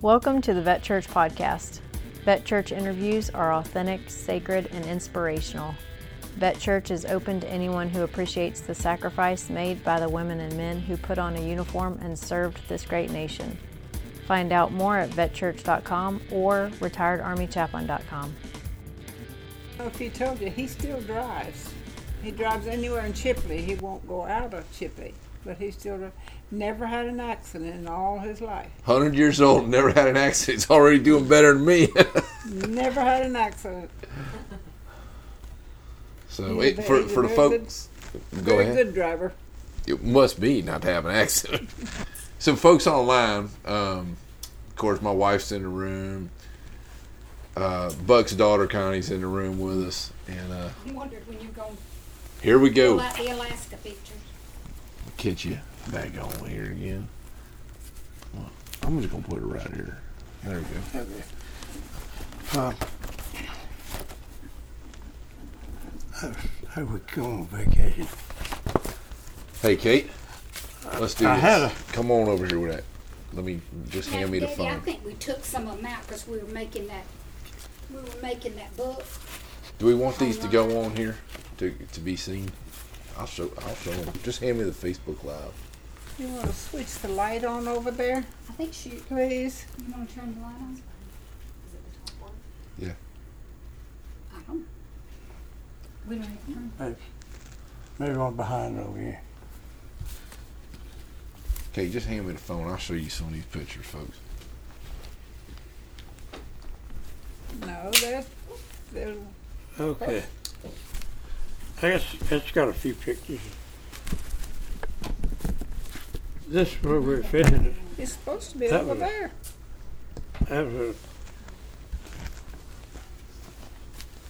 Welcome to the Vet Church Podcast. Vet Church interviews are authentic, sacred, and inspirational. Vet Church is open to anyone who appreciates the sacrifice made by the women and men who put on a uniform and served this great nation. Find out more at vetchurch.com or retiredarmychaplain.com. If he told you, he still drives. He drives anywhere in Chipley. He won't go out of Chipley, but he still never had an accident in all his life. 100 years old, never had an accident. He's already doing better than me. never had an accident. so, He's wait, a for, for the very folks, go Very ahead. good driver. It must be not to have an accident. so, folks online, um, of course, my wife's in the room. Uh, Buck's daughter, Connie's in the room with us. And uh, I wondered when you're going here we go. pull the Alaska pictures. Catch you back on here again. Well, I'm just going to put it right here. There we go. Uh, I, I would go on vacation. Hey, Kate. Let's do I this. had a- Come on over here with that. Let me just hand me the Daddy, I phone. think we took some of them out because we were making that, we were making that book. Do we want these to go on here to to be seen? I'll show. I'll show them. Just hand me the Facebook Live. You want to switch the light on over there, I think she, please. you please? want to turn the light on? Is it the top one? Yeah. I don't. We don't have to turn. Maybe, maybe one behind over here. Okay, just hand me the phone. I'll show you some of these pictures, folks. No, there's, there's Okay. I guess it's got a few pictures. This is where we're fishing. it's supposed to be That over was- there. That was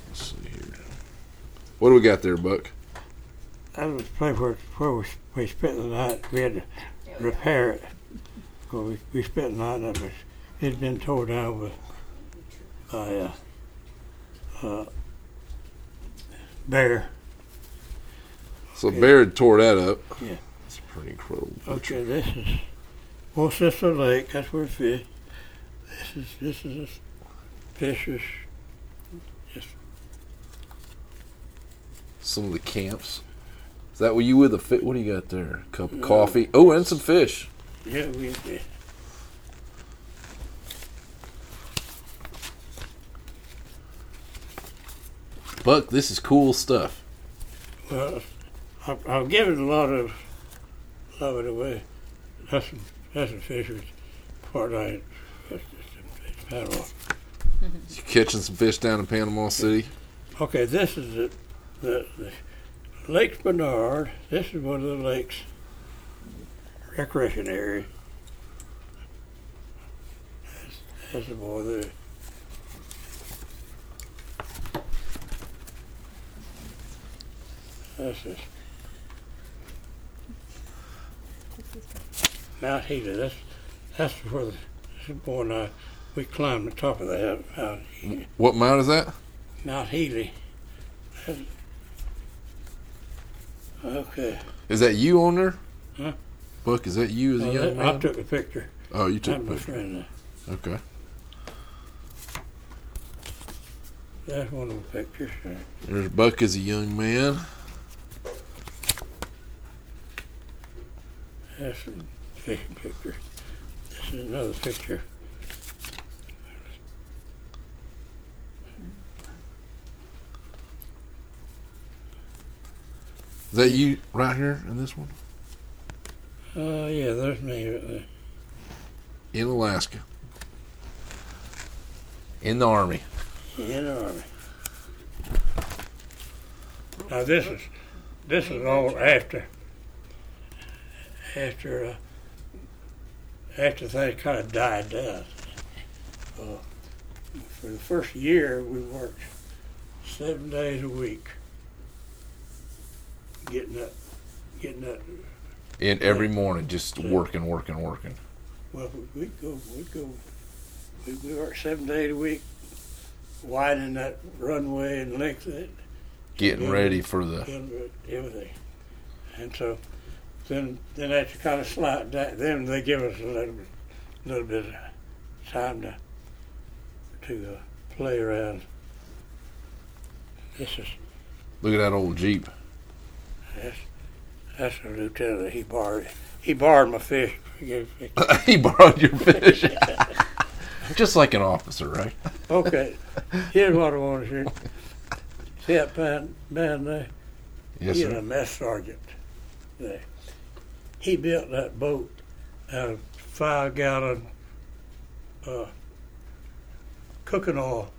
Let's see here. What do we got there, Buck? that was the place where, where we, we spent the night. We had to repair it. 'Cause we, we spent the night and it was it had been tore down with by uh, uh, bear. So Okay. Bear had tore that up. Yeah. It's pretty incredible picture. Okay, this is Old Sister Lake. That's where we fish. This is this is a fishers. Just Some of the camps. Is that what you with a fit? What do you got there? A cup of coffee. Oh, and some fish. yeah, we fish. Buck, this is cool stuff. Well, I, I'll give it a lot of love it away. That's that's some fishers part I that's just a, it's Panama. You catching some fish down in Panama City? Okay, this is the, the, the Lake Bernard. This is one of the lakes recreation area. That's, that's the boy there. That's. Mount Healy. That's that's where the boy and I we climbed the top of that Mount Healy. What mount is that? Mount Healy. Okay. Is that you on there? Huh? Buck, is that you as a Well, young that- I man? took a picture. Oh, you took a I'm my picture. Okay. That's one of the pictures. There's Buck as a young man. That's a fishing picture. This is another picture. Is that you right here in this one? Uh, yeah, there's me right there. In Alaska. In the army. In the army. Now this is this is all after after uh, after things kind of died down. Uh, for the first year, we worked seven days a week, getting that getting that. In every morning, just working, working, working. Well, we'd go we'd go we we worked seven days a week, widening that runway and length of it. Getting ready for the. and everything. And so then then after kind of slide that then they give us a little bit little bit of time to to uh, play around. This is Look at that old Jeep. that's that's a lieutenant. That he borrowed he borrowed my fish. He borrowed your fish. Just like an officer, right? Okay, here's what I want to hear. See that man, man there? Yes, He's a mess sergeant. There. He built that boat out of five gallon uh, cooking oil.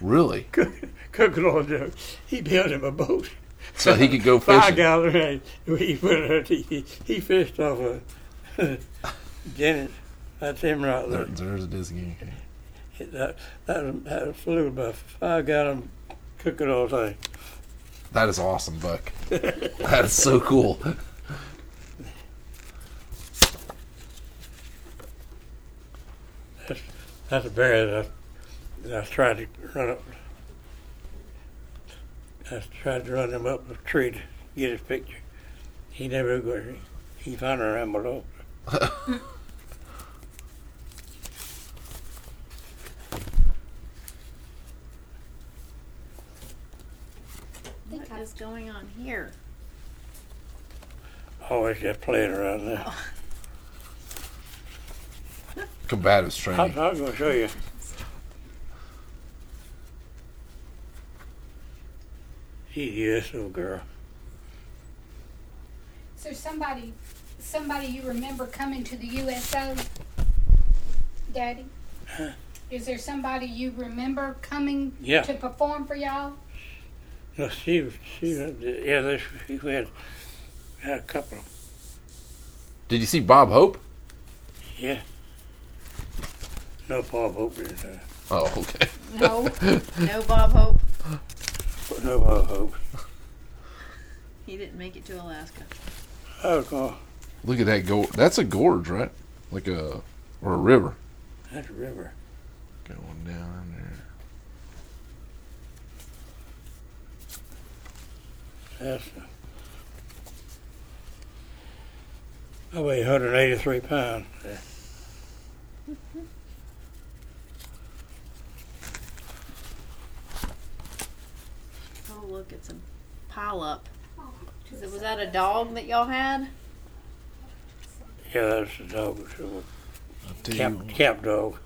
Really? cooking oil. He built him a boat. So he could go fishing. Five gallon. and He put it. He, he fished off of Jennings. That's him right There, there. there's a Disney game. That that that flew about five gallon cooking oil thing. That is awesome, Buck. that is so cool. That's a bear that I, that I tried to run up. I tried to run him up a tree to get his picture. He never got. He found an envelope. What is going on here? Always just playing around there. Oh, Combative I, training. I'm going to show you. She's a U.S. little girl. So somebody, somebody you remember coming to the USO, Daddy? Is there somebody you remember coming Yeah. to perform for y'all? No, she was. She. Yeah, this, we had, had a couple. Did you see Bob Hope? yeah. No Paul Hope in there. Oh, okay. No, no Bob Hope. No Paul Hope. He didn't make it to Alaska. Oh, I was going. Look at that gorge. That's a gorge, right? Like a or a river That's a river. going down in there. That's. I weigh 183 pounds. Oh, look, it's a pile up. Oh, Is it, was that a dog that y'all had? Yeah, that's a dog. It's a I'll you camp, camp dog.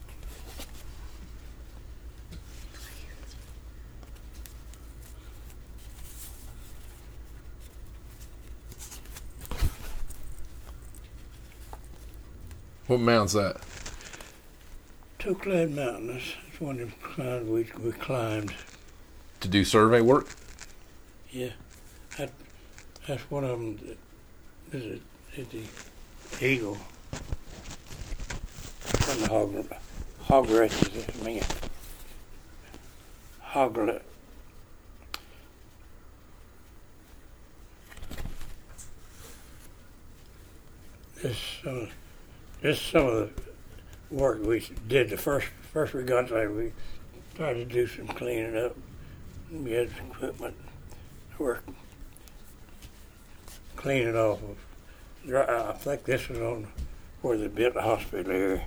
What mountain's that? Two Clad Mountains. It's one of them climbed, we, we climbed. To do survey work? Yeah, that, that's one of them. Is it, is the eagle? From the hog, hog wretches, I mean, hog. This of- this some of the work we did. The first first we got there, we tried to do some cleaning up. We had some equipment work clean it off of. I think this was on where they built the hospital here.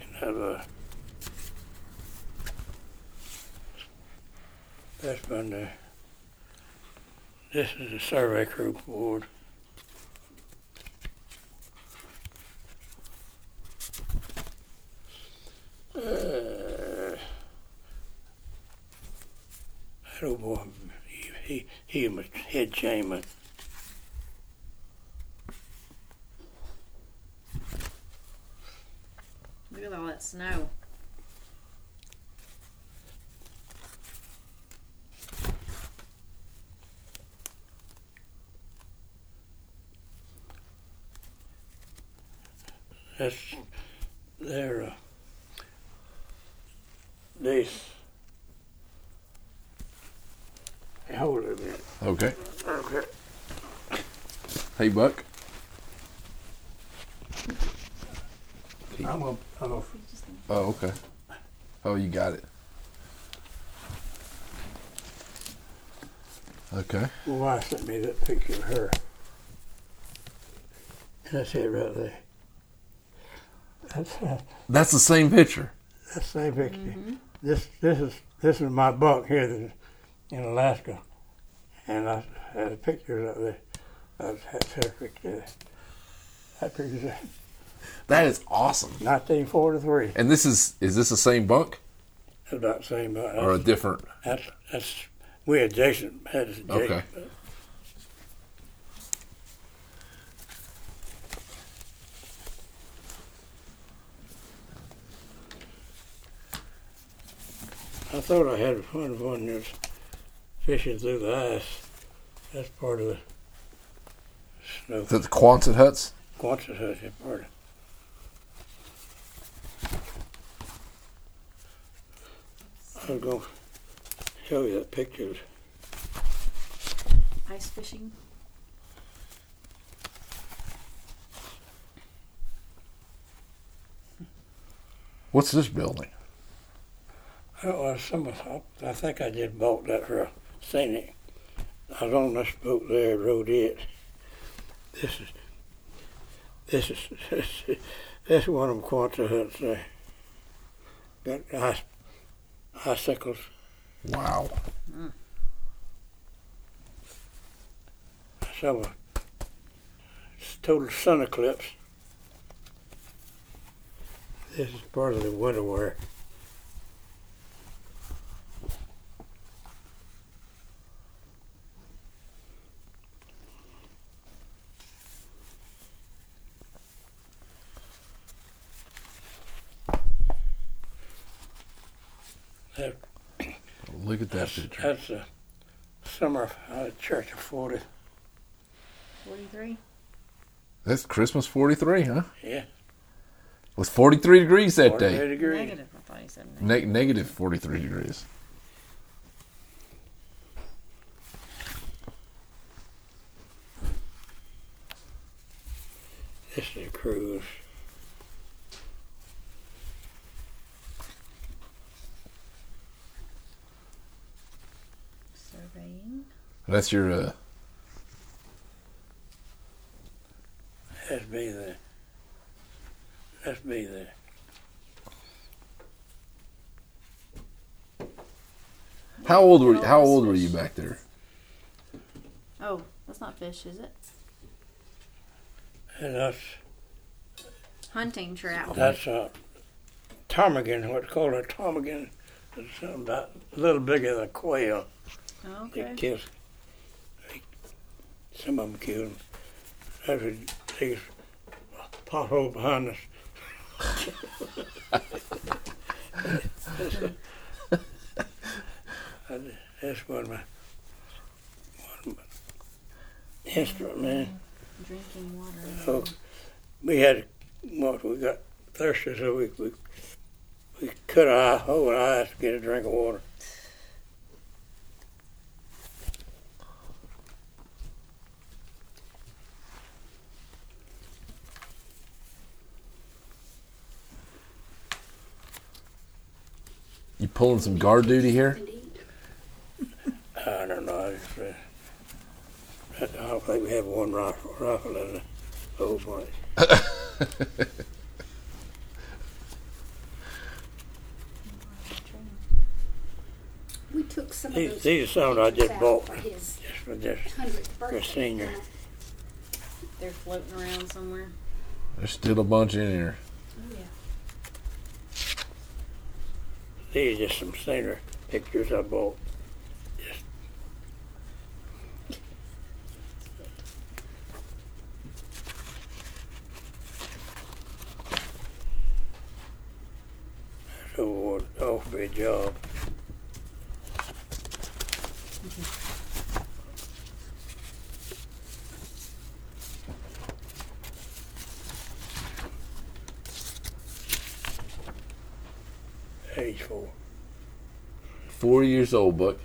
And have a. That's been there. This is the survey crew board. Uh, old boy, he, was head chamber. Look at all that snow. That's there. uh, this. Hold it a minute. Okay. Okay. Hey, Buck. I'm gonna, I'm gonna, Oh, okay. Oh, you got it. Okay. my wife sent me that picture of her. That's it right there. That's, uh, That's the same picture. that's the same picture. This this is this is my buck here that, in Alaska, and I had pictures of the of that that picture. That picture's uh, That is awesome. 1943. And this is is this the same bunk about the same. But or a different? that's that's we adjacent had had Okay. I thought I had fun when I was fishing through the ice. That's part of the snow. Is that the Quonset huts? Quonset hut is part of. I was going to show you the picture. Ice fishing. What's this building? That was some of, I think I just bought that for a scenic. I was on this boat there, rode it. This is, this is, this is, this is one of them Quonset huts there. Got ice, icicles. Wow. Some of uh, it's total sun eclipse. This is part of the winter wear. That, Look at that that's, picture. that's the summer uh, church of 40. 43. That's Christmas 43, huh? Yeah, It was 43 degrees that 43 day. degrees. Negative, I thought he said. negative. Ne- negative 43 degrees. This is a cruise. That's your uh, That's me there. That's me there. How old were you, how old were you back there? Oh, that's not fish, is it? And that's Hunting trout. that's a ptarmigan, what's called a ptarmigan. It's about a little bigger than a quail. Oh, okay. kill they, some of them kill them. That's a big pothole behind us. And That's one of my one of my instrument man. Drinking water. So we had what we got thirsty, so we we, we cut our whole eyes to get a drink of water. You pulling some guard duty here? I don't know. I, just, I don't think we have one rifle, rifle in the whole place. We took some of These, those. these are some I just bought for his just for this. hundredth birthday. senior. They're floating around somewhere. There's still a bunch in here. Oh, yeah. These are some scenery pictures I bought. Just So it off be a job. Age four. Old, Buck.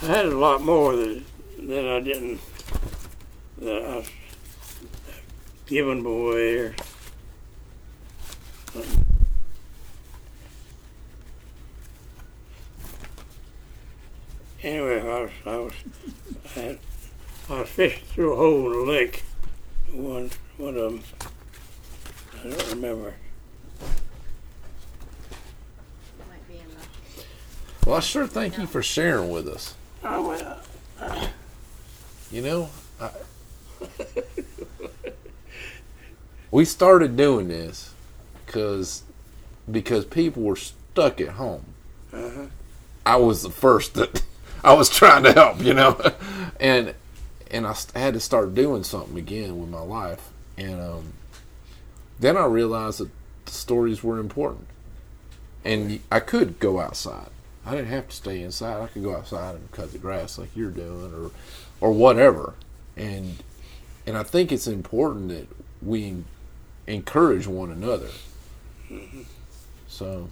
I had a lot more that that I didn't that I giving away or um, anyway, I was, I was, I, had, I was fishing through a hole in the lake. One, one of them, I don't remember. Might be in the. Well, I sure thank you for sharing with us. Oh well, You know, I, we started doing this because because people were stuck at home. uh-huh. I was the first that I was trying to help, you know, and and I had to start doing something again with my life, and um, then I realized that the stories were important, and I could go outside. I didn't have to stay inside. I could go outside and cut the grass like you're doing, or or whatever, and and I think it's important that we encourage one another. So.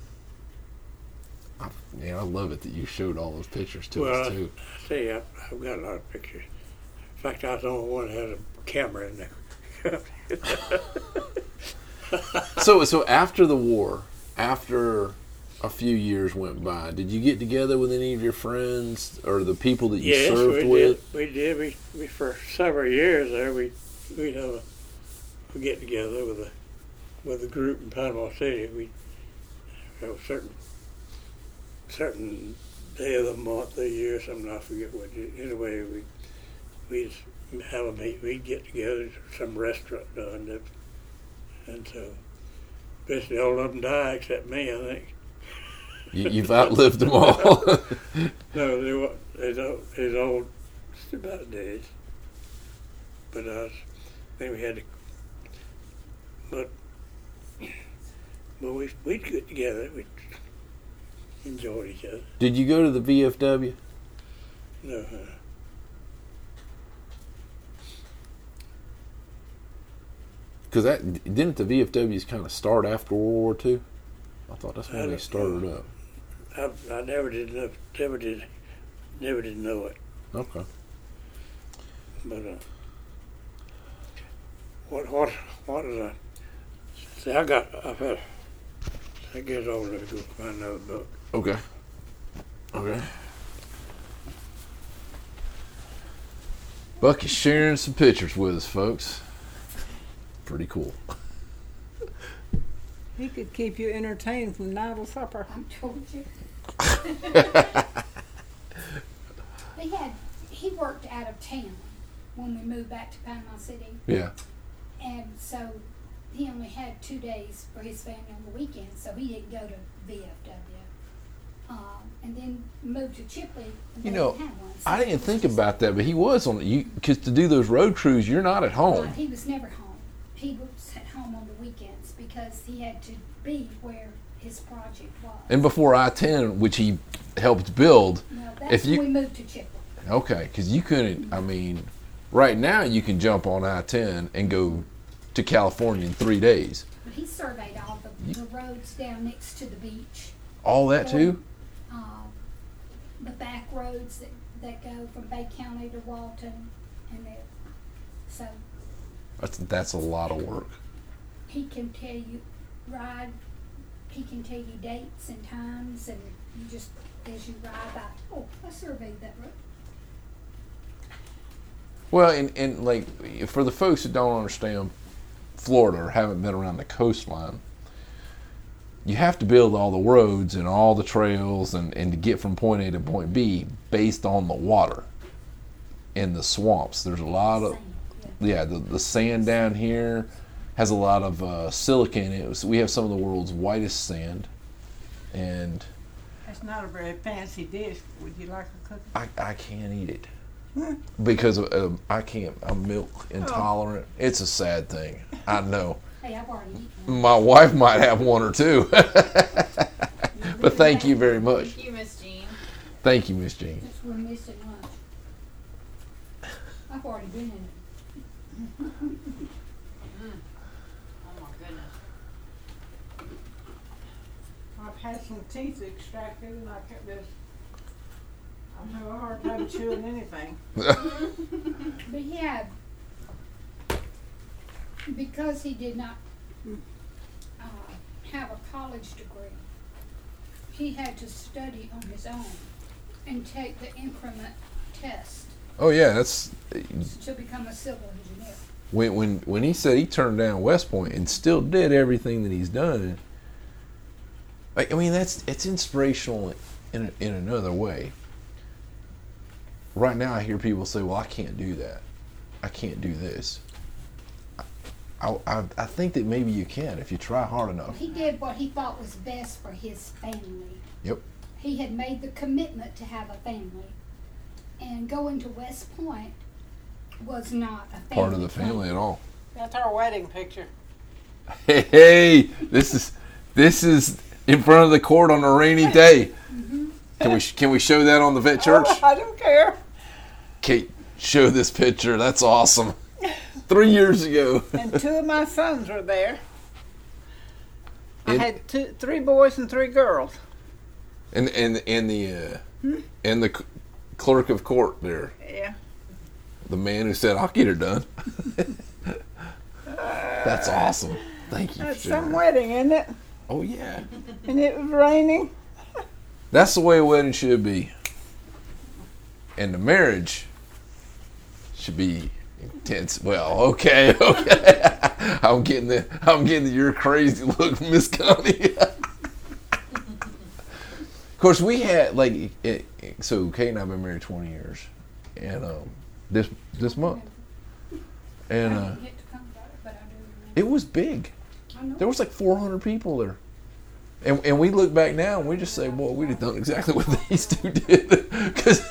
I, yeah, I love it that you showed all those pictures to Well, us too. I I've got a lot of pictures. In fact, I was the only one that had a camera in there. So, so after the war, after a few years went by, did you get together with any of your friends or the people that you yes, served we with? did. We did. We, we for several years there. We we'd have a, a get together with a with a group in Panama City. We have certain certain day of the month, the year, something I forget what. Anyway, we we have a meet. We'd get together some restaurant down there, and so basically all of them died except me. I think. You, you've outlived them all. No, they were it's all it's all just about dead. But uh, then we had to, but but we we'd get together. We enjoyed each other. did you go to the VFW? No, uh, Because that didn't the VFWs kind of start after World War II? I thought that's when they started know. up. I I never did know, never did never did know it. Okay. But uh, what what what is I? See, I got I've had. I guess I'll to go find another book. Okay. Okay. Bucky's sharing some pictures with us, folks. Pretty cool. He could keep you entertained from night till supper. I told you. He had, he worked out of town when we moved back to Panama City. Yeah. And so he only had two days for his family on the weekend, so he didn't go to VFW. Um, and then moved to Chipley. You know, didn't so I didn't think about that, but he was on you because to do those road crews, you're not at Right, home. he was never home. He was at home on the weekends because he had to be where his project was. And before I ten, which he helped build, if you- we moved to Chipley. okay, because you couldn't. I mean, right now you can jump on I ten and go to California in three days. But he surveyed all the, the roads down next to the beach. All that too. The back roads that, that go from Bay County to Walton, and there. So That's that's a lot of work. he can tell you ride. He can tell you dates and times, and you just as you ride by. Oh, I surveyed that road. Well, and, and like for the folks that don't understand Florida or haven't been around the coastline, you have to build all the roads and all the trails and, and to get from point A to point B based on the water in the swamps. There's a lot of yeah. yeah, the, the sand down here has a lot of uh, silica in it. So we have some of the world's whitest sand, and That's not a very fancy dish. Would you like a cookie? I, I can't eat it because of, um, I can't. I'm milk intolerant. It's a sad thing. I know. Hey, I've already eaten. one. My wife might have one or two. but thank you very much. Thank you, Miss Jean. Thank you, Miss Jean. Since we're missing lunch. I've already been in it. Mm. Oh my goodness. I've had some teeth extracted and I kept this. I'm having a hard time chewing anything. But he had, because he did not uh, have a college degree, he had to study on his own. and take the increment test Oh yeah, that's to become a civil engineer. when when when he said he turned down West Point and still did everything that he's done. Like I mean, that's it's inspirational in in another way. Right now, I hear people say, "Well, I can't do that. I can't do this." I, I, I think that maybe you can if you try hard enough. He did what he thought was best for his family. Yep. He had made the commitment to have a family. And going to West Point was not a family. Part of the family at all. That's our wedding picture. Hey, hey, this is this is in front of the court on a rainy day. Mm-hmm. Can we can we show that on the vet church? Oh, I don't care. Kate, show this picture. That's awesome. Three years ago. And two of my sons were there. I And- had two, three boys and three girls. And and and the uh, and the c- clerk of court there, Yeah. the man who said, "I'll get her done." That's awesome. Thank you. That's sharing. some wedding, isn't it? Oh yeah, And it was raining. that's the way a wedding should be. And the marriage should be intense. Well, okay, okay. I'm getting the I'm getting the crazy look, Miss Connie. of course, we had like it, it- so. Kate and I've been married 20 years, and um, this this month, and uh, it, it was big. There was like 400 people there. And, and we look back now and we just say, boy, we'd have done exactly what these two did. Because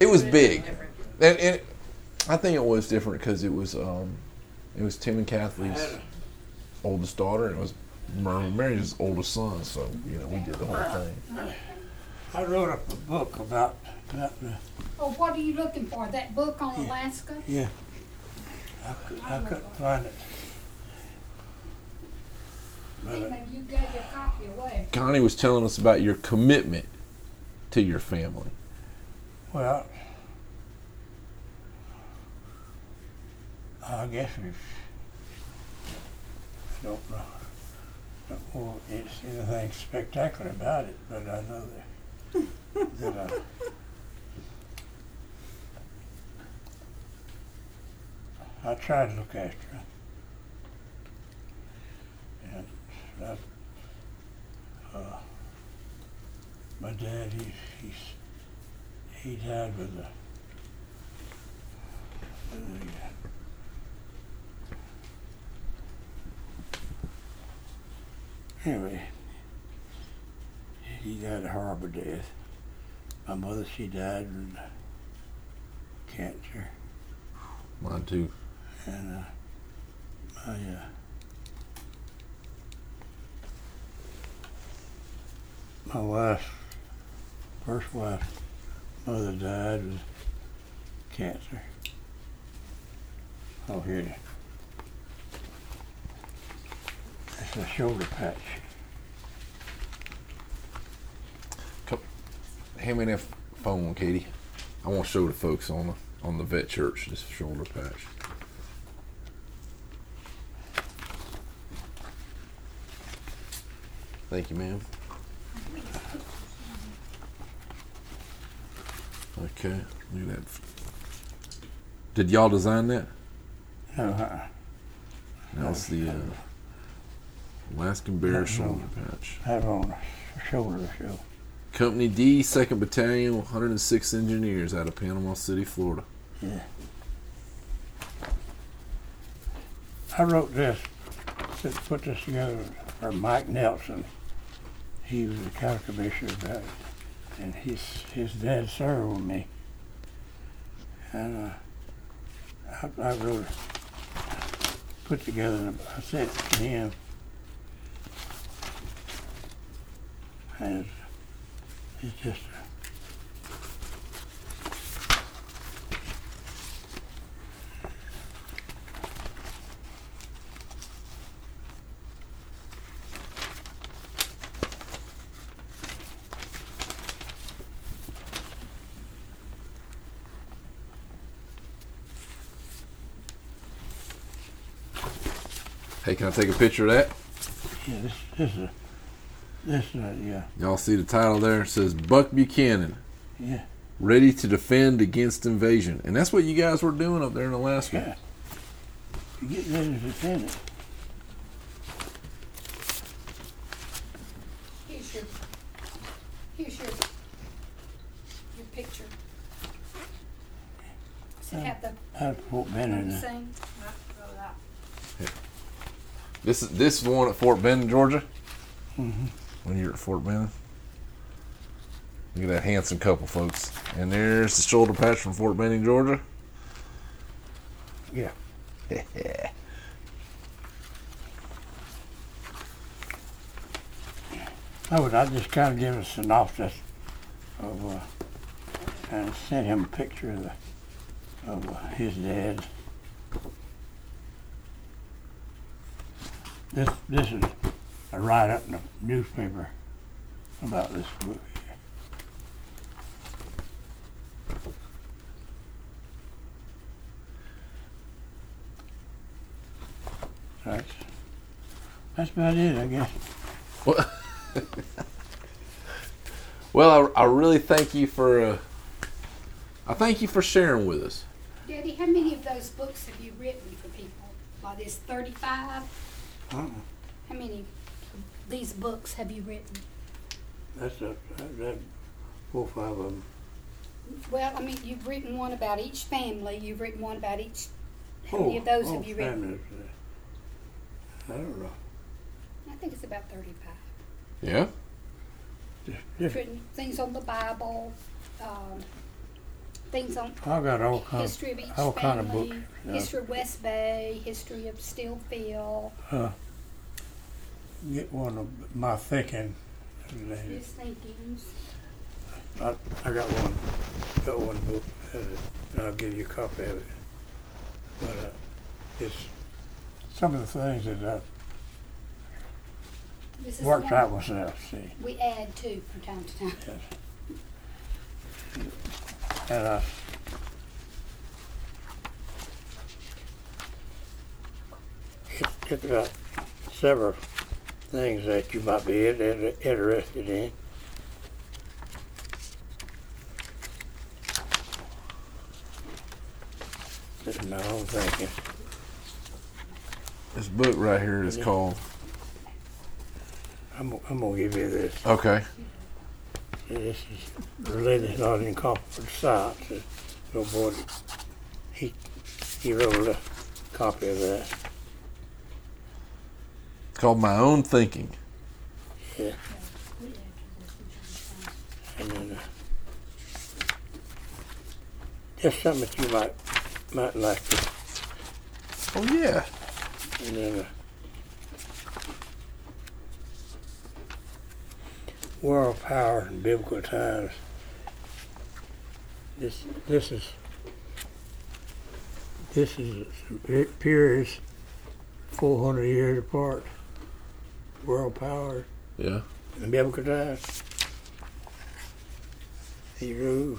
it was big. And, and I think it was different because it was um, it was Tim and Kathleen's oldest daughter and it was Mervyn Mary's oldest son. So, you know, we did the whole thing. I wrote up a book about, that. the, Oh, what are you looking for? That book on Alaska? yeah. I, cou- I couldn't find it. But, uh, you gave your copy away. Connie was telling us about your commitment to your family. well, I guess I don't know, don't know it's anything spectacular about it, but I know that, that uh, I try to look after her. And I, uh, my dad, he's, he's, he died with a, with a Anyway, he died a horrible death. My mother, she died with cancer, Mine too. and uh, my uh, my wife's first wife, mother died with cancer. Oh, here. A shoulder patch. Come, Hand me that phone, Katie. I want to show the folks on the on the vet church this shoulder patch. Thank you, ma'am. Okay, look at that. Did y'all design that? No, uh, That's the uh, Alaskan Bear shoulder patch. have on a shoulder show. Company D, 2nd Battalion, 106 engineers out of Panama City, Florida. Yeah. I wrote this, to put this together for Mike Nelson. He was the county commissioner it, and his his dad served with me. And uh, I, I wrote, put together, I sent it to him. And it's, it's just Hey, can I take a picture of that? yeah, this this is a, this uh, yeah. Y'all see the title there? It says Buck Buchanan, Yeah. ready to defend against invasion. And that's what you guys were doing up there in Alaska. Yeah. You get ready to defend it. Here's your, here's your, your picture. Does it have the, Out of Fort Benning. the same? This is this is the one at Fort Benning, Georgia. Mhm. When you're at Fort Benning. Look at that handsome couple, folks. And there's the shoulder patch from Fort Benning, Georgia. Yeah. I would I just kind of give a synopsis of uh, and sent him a picture of the of uh, his dad. This this is a write up in the newspaper about this book. That's that's about it, I guess. Well, well I, I really thank you for. Uh, I thank you for sharing with us. Daddy, how many of those books have you written for people? Like this thirty-five? Uh-uh. How many of these books have you written? That's a that, that four or five of them. Well, I mean, you've written one about each family, you've written one about each, how many of those oh, have you written? families, I don't know. I think it's about thirty-five. Yeah. Just, You've just, written things on the Bible, um, things on I got all kinds. history of each all kind of family, books, history of West Bay, history of Stillfield, Uh, get one of my thinking. his thinkings. I, I got one, got one book, uh, and I'll give you a copy of it. But uh, it's some of the things that I This is worked out myself. See, We add to from time to time. and I. It, it's got several things that you might be in- in- interested in. This is my own thinking. This book right here is Yeah. called. I'm, I'm gonna give you this. Okay. This is related Religious Not Incorporated Science. This little boy, he, he wrote a copy of that. Called My Own Thinking. Yeah. And then, uh, just something that you might, might like to, Oh yeah. and then, uh, World Power in Biblical Times. This, this is, this is, it appears 400 years apart. World Power Yeah. in Biblical Times. Hebrew.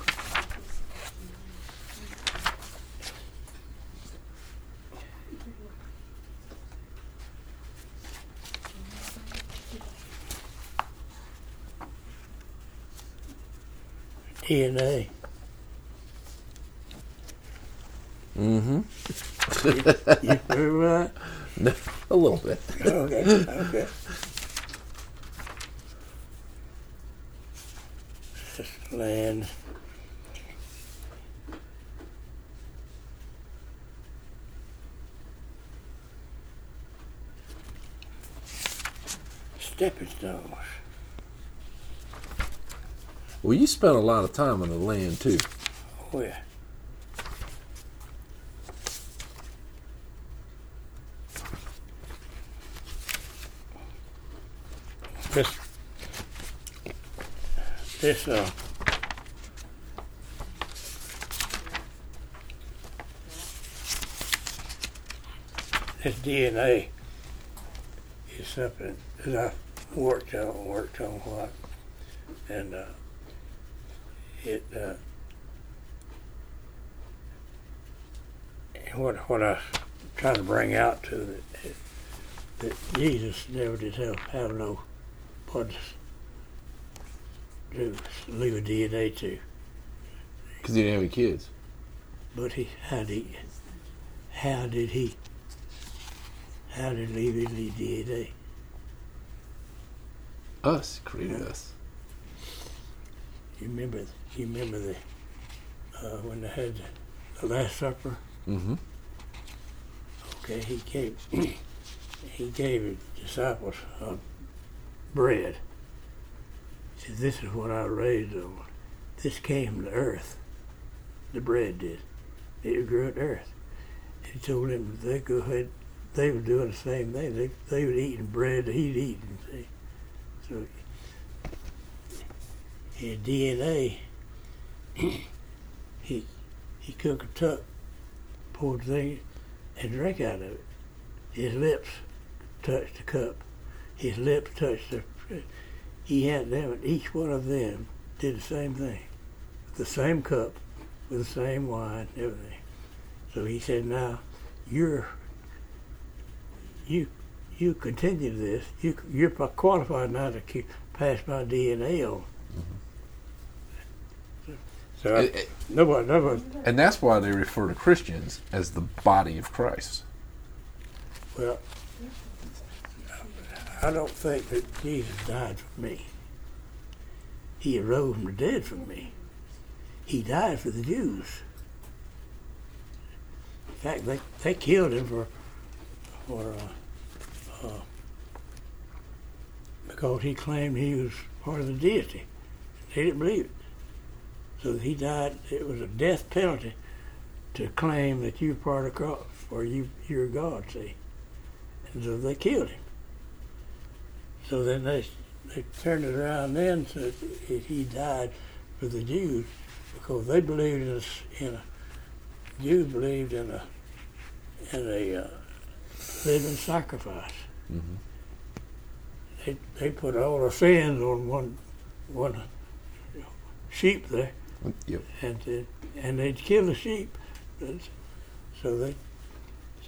DNA. Mm-hmm. You remember A little bit. Okay, okay. Land. Stepping stones. Well, you spent a lot of time on the land too. Oh yeah. This this uh this DNA is something that I worked on worked on a lot. And uh it uh what what I try to bring out to that, that Jesus never did have, have no to leave a DNA to. Because he didn't have any kids. But he how did he how did he how did he leave his DNA? Us created us. You remember you remember the uh, when they had the Last Supper? Mm-hmm. Okay, he gave he gave his disciples uh, bread. He said, "This is what I raised on. This came to earth. The bread did. It grew at earth." He told him they go ahead. They were doing the same thing. They they were eating bread that he'd eaten. See, so his DNA. he he cooked a tuck, poured the thing, and drank out of it. His lips touched the cup. His lips touched the. He had them, and each one of them did the same thing. The same cup, with the same wine, everything. So he said, now, you're, you, you continue this. You, you're qualified now to keep, pass my DNA on. So I, It- it- nobody, nobody, and that's why they refer to Christians as the body of Christ. Well, I don't think that Jesus died for me. He arose from the dead for me. He died for the Jews. In fact, they, they killed him for for uh, uh, because he claimed he was part of the deity. They didn't believe it. So he died. It was a death penalty to claim that you're part of God, or you you're God. See. And so they killed him. So then they they turned it around then so that he died for the Jews because they believed in a, in a Jews believed in a in a uh, living sacrifice. Mhm. They they put all the sins on one one sheep there Yep. and uh, and they'd kill the sheep. So they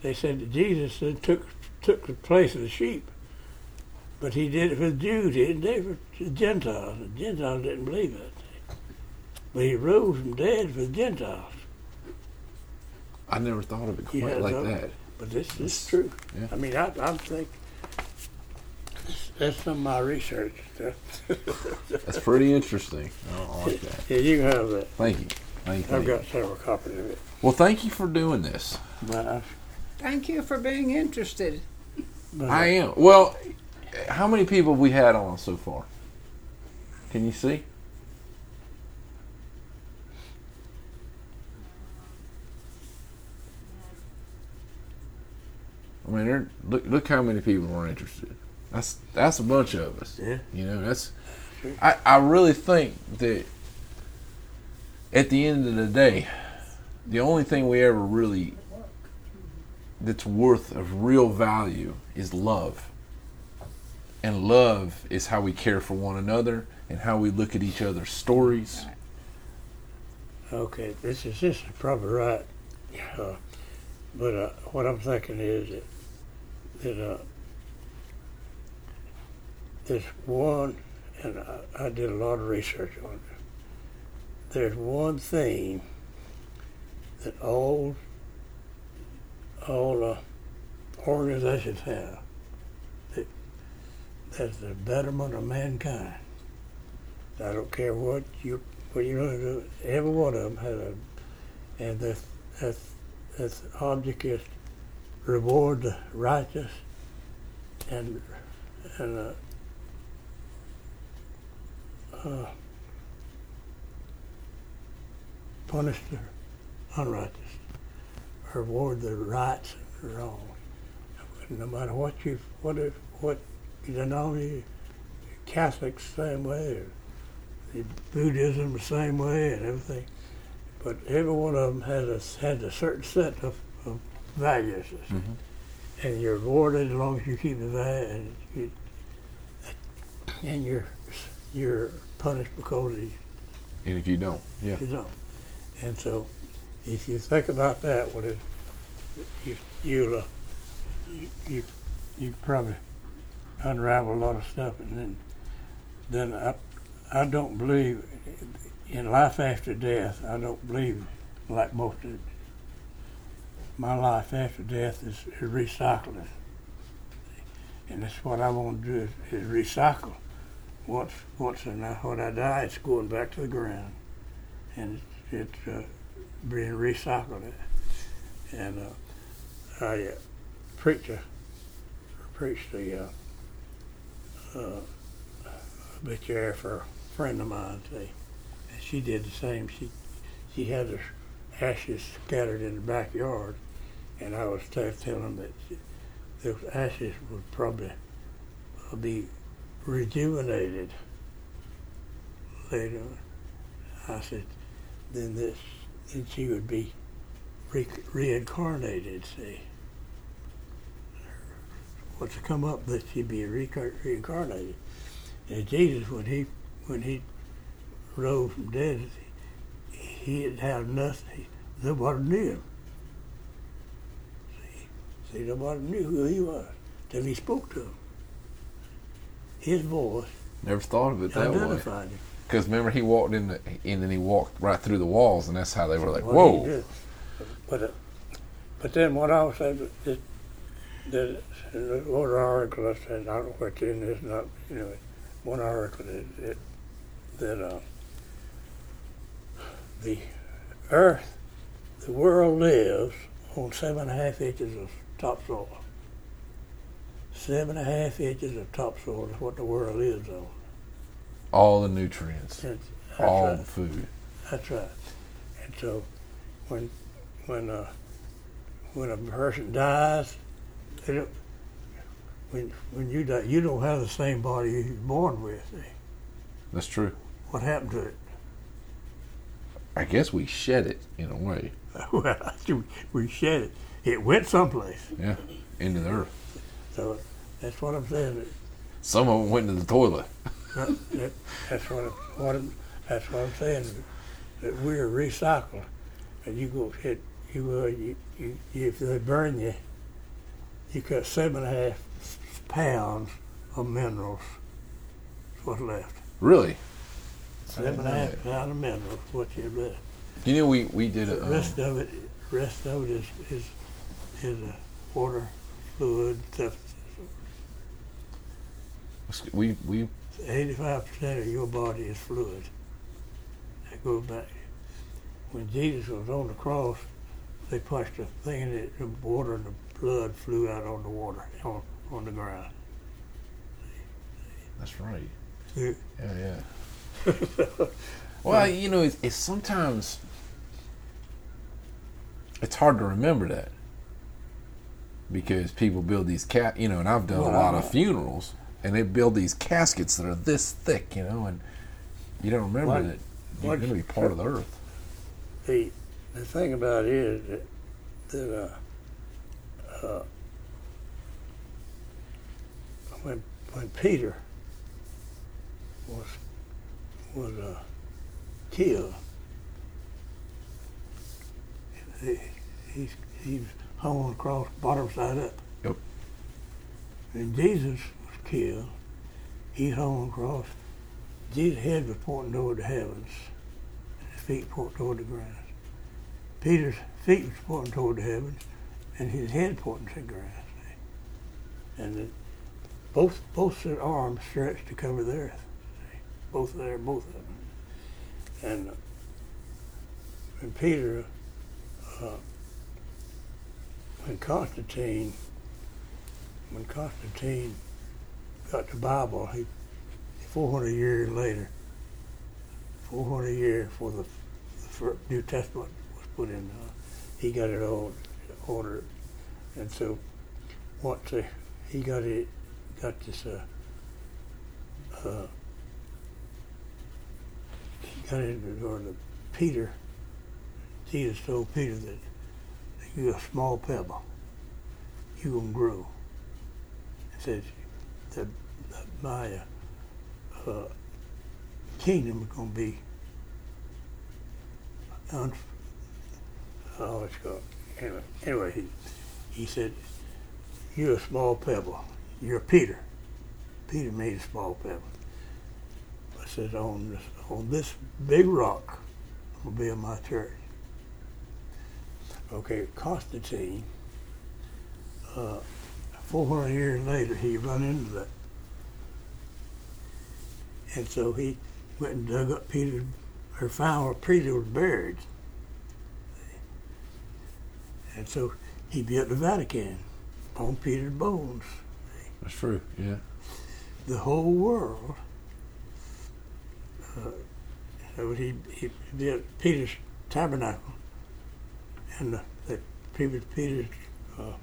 they said that Jesus took took the place of the sheep, but he did it for the Jews. He didn't do it for the Gentiles. The Gentiles didn't believe it. But he rose from dead for the Gentiles. I never thought of it quite Yeah, like no. that. But this, this is true. Yeah. I mean, I I think that's some of my research. That's pretty interesting. I, I like that. yeah, you can have that. Thank you. Thank you. I've you. got several copies of it. Well, thank you for doing this. But Thank you for being interested. but I am. Well, how many people have we had on so far? Can you see? I mean, look look how many people are interested. That's that's a bunch of us. Yeah. You know, that's. Sure. I I really think that at the end of the day, the only thing we ever really that's worth of real value is love. And love is how we care for one another and how we look at each other's stories. Okay, this is this is probably right, uh, but uh, what I'm thinking is that, that uh, there's one, and I, I did a lot of research on it. There's one thing that all all uh, organizations have that's the betterment of mankind. I don't care what you what you know, do, every one of them has a, and that that that object is reward the righteous and and uh, uh, punish the unrighteous, reward the rights and the wrong. No matter what you what if what you know, you Catholics same way, the Buddhism the same way, and everything. But every one of them has a has a certain set of, of values, Mhm. and you're rewarded as long as you keep the value, and you, and you're you're punished because of And if you don't, yeah. you don't. And so, if you think about that, what you you'll uh, you, you you probably unravel a lot of stuff, and then then I I don't believe in life after death, I don't believe like most of my life after death is, is recycling. And that's what I want to do is, is recycle. Once once and I, when I die, it's going back to the ground, and it's, it's uh, being recycled. And uh, I uh, preacher preached the uh, uh, obituary for a friend of mine. See, and she did the same. She she had her ashes scattered in the backyard, and I was telling that she, those ashes would probably uh, be rejuvenated later. I said, then this, then she would be re- reincarnated. See, what's to come up that she'd be reincarnated. And Jesus, when he when he rose from death, he didn't have nothing. Nobody knew him. See, see, nobody knew who he was till he spoke to him. His voice Never thought of it that way. identified him. Because remember, he walked in, the, and then he walked right through the walls, and that's how they were like, "Whoa!" But uh, but then what I was saying that one article I said I don't know what's in this not you know one article that that, that uh, the Earth the world lives on seven and a half inches of topsoil. Seven and a half inches of topsoil is what the world lives on. All the nutrients, That's, that's all right. the food. That's right. And so, when when uh, when a person dies, don't, when when you die, you don't have the same body you were born with. That's true. What happened to it? I guess we shed it in a way. well, we shed it. It went someplace. Yeah, into the earth. So that's what I'm saying. Some of them went into the toilet. That, that, that's what, I'm- what I'm, that's what I'm saying. That we're recycled, and you go hit you, uh, you, you if they burn you, you got seven and a half pounds of minerals. That's what's left. Really? Seven and a half pounds of minerals. What you left. You know, we we did The a. Um, rest of it, rest of it is is is uh, water, fluid, stuff. we we Eighty-five percent of your body is fluid. That goes back. When Jesus was on the cross, they punched a thing in it, the water and the blood flew out on the water, on, on the ground. That's right. See? Yeah, yeah. well, you know, it's, it's sometimes it's hard to remember that because people build these cat, you know, and I've done a lot of funerals, and they build these caskets that are this thick, you know, and you don't remember that you're going to be part of the earth. The, the thing about it is that, that uh, uh, when, when Peter was, was uh, killed, he, he's, he was hung on the cross bottom side up. Yep. When Jesus was killed, he hung on the cross. Jesus' head was pointing toward the heavens, and his feet pointing toward the ground. Peter's feet was pointing toward the heavens, and his head pointing to the ground. And then both both their arms stretched to cover the earth. see. Both there, both of them. And when Peter, uh, when Constantine, when Constantine got the Bible, he 400 years later, 400 years before the, the New Testament was put in, uh, he got it all ordered, and so once uh, he got it, got this, uh, uh, he got it, or the garden of Peter, Jesus told Peter that you're a small pebble, you gonna grow. He says that, that my uh, uh, kingdom is gonna be un- oh, it's called. Anyway, anyway, he, he said, "You're a small pebble. You're Peter." Peter made a small pebble, I says, on this, on this big rock will build my church. Okay, Constantine, uh, 400 years later, he run into that. And so he went and dug up Peter, or found where Peter was buried. And so he built the Vatican on Peter's bones. That's true. Yeah. The whole world. Uh, so he, he built Peter's tabernacle and the, the Peter, Peter's uh,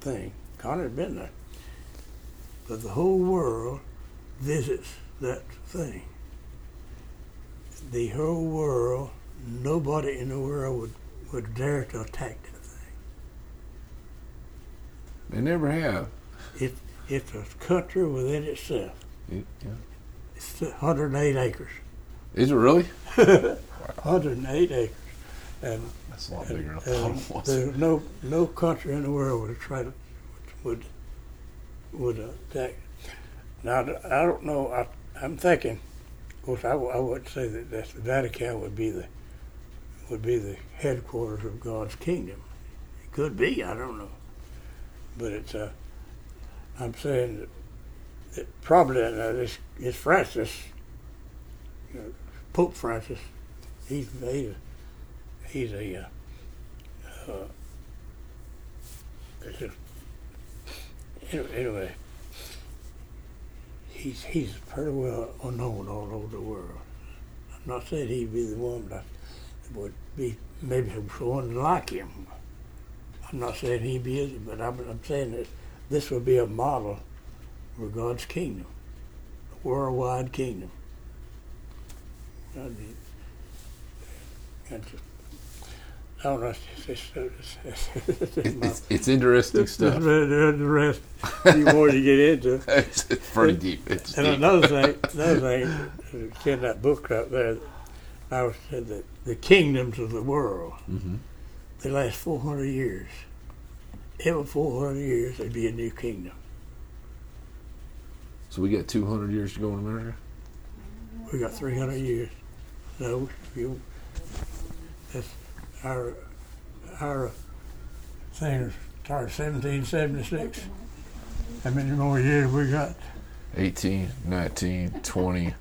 thing. Connor had been there. But the whole world visits that thing. The whole world, nobody in the world would, would dare to attack. They never have. It, it's a country within itself. It- yeah. It's 108 acres. Is it really? 108 acres. And, That's a lot and, bigger than I and thought it was. there's no no country in the world would try to would would attack. Now I don't know. I, I'm thinking. Of course, I, w- I would say that that's the Vatican would be the would be the headquarters of God's kingdom. It could be. I don't know. But it's. Uh, I'm saying that, probably uh, this is Francis, you know, Pope Francis. He's he's he's a uh, uh, anyway, he's he's pretty well unknown all over the world. I'm not saying he'd be the one, but would be maybe someone like him. I'm not saying he be but I'm, I'm saying that this would be a model for God's kingdom, a worldwide kingdom. And he- I don't know. It's, it's, it's, it's, interesting stuff. the the rest you want to get into. it's pretty deep. It's And deep. another thing, another thing, it's in that book out there, I said that the kingdoms of the world, Mhm. They last 400 years. Every 400 years, there'd be a new kingdom. So we got 200 years to go in America. We got 300 years. So you, that's our our thing started 1776. How many more years we got? 18, 19, 20,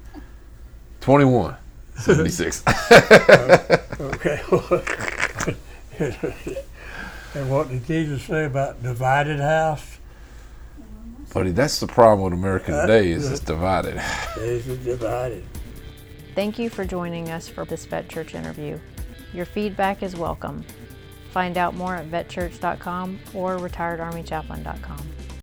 21, 76. Okay. and what did Jesus say about divided house? Buddy, that's the problem with America today is it's divided. Is it divided? Thank you for joining us for this Vet Church interview. Your feedback is welcome. Find out more at vetchurch.com or retiredarmychaplain.com.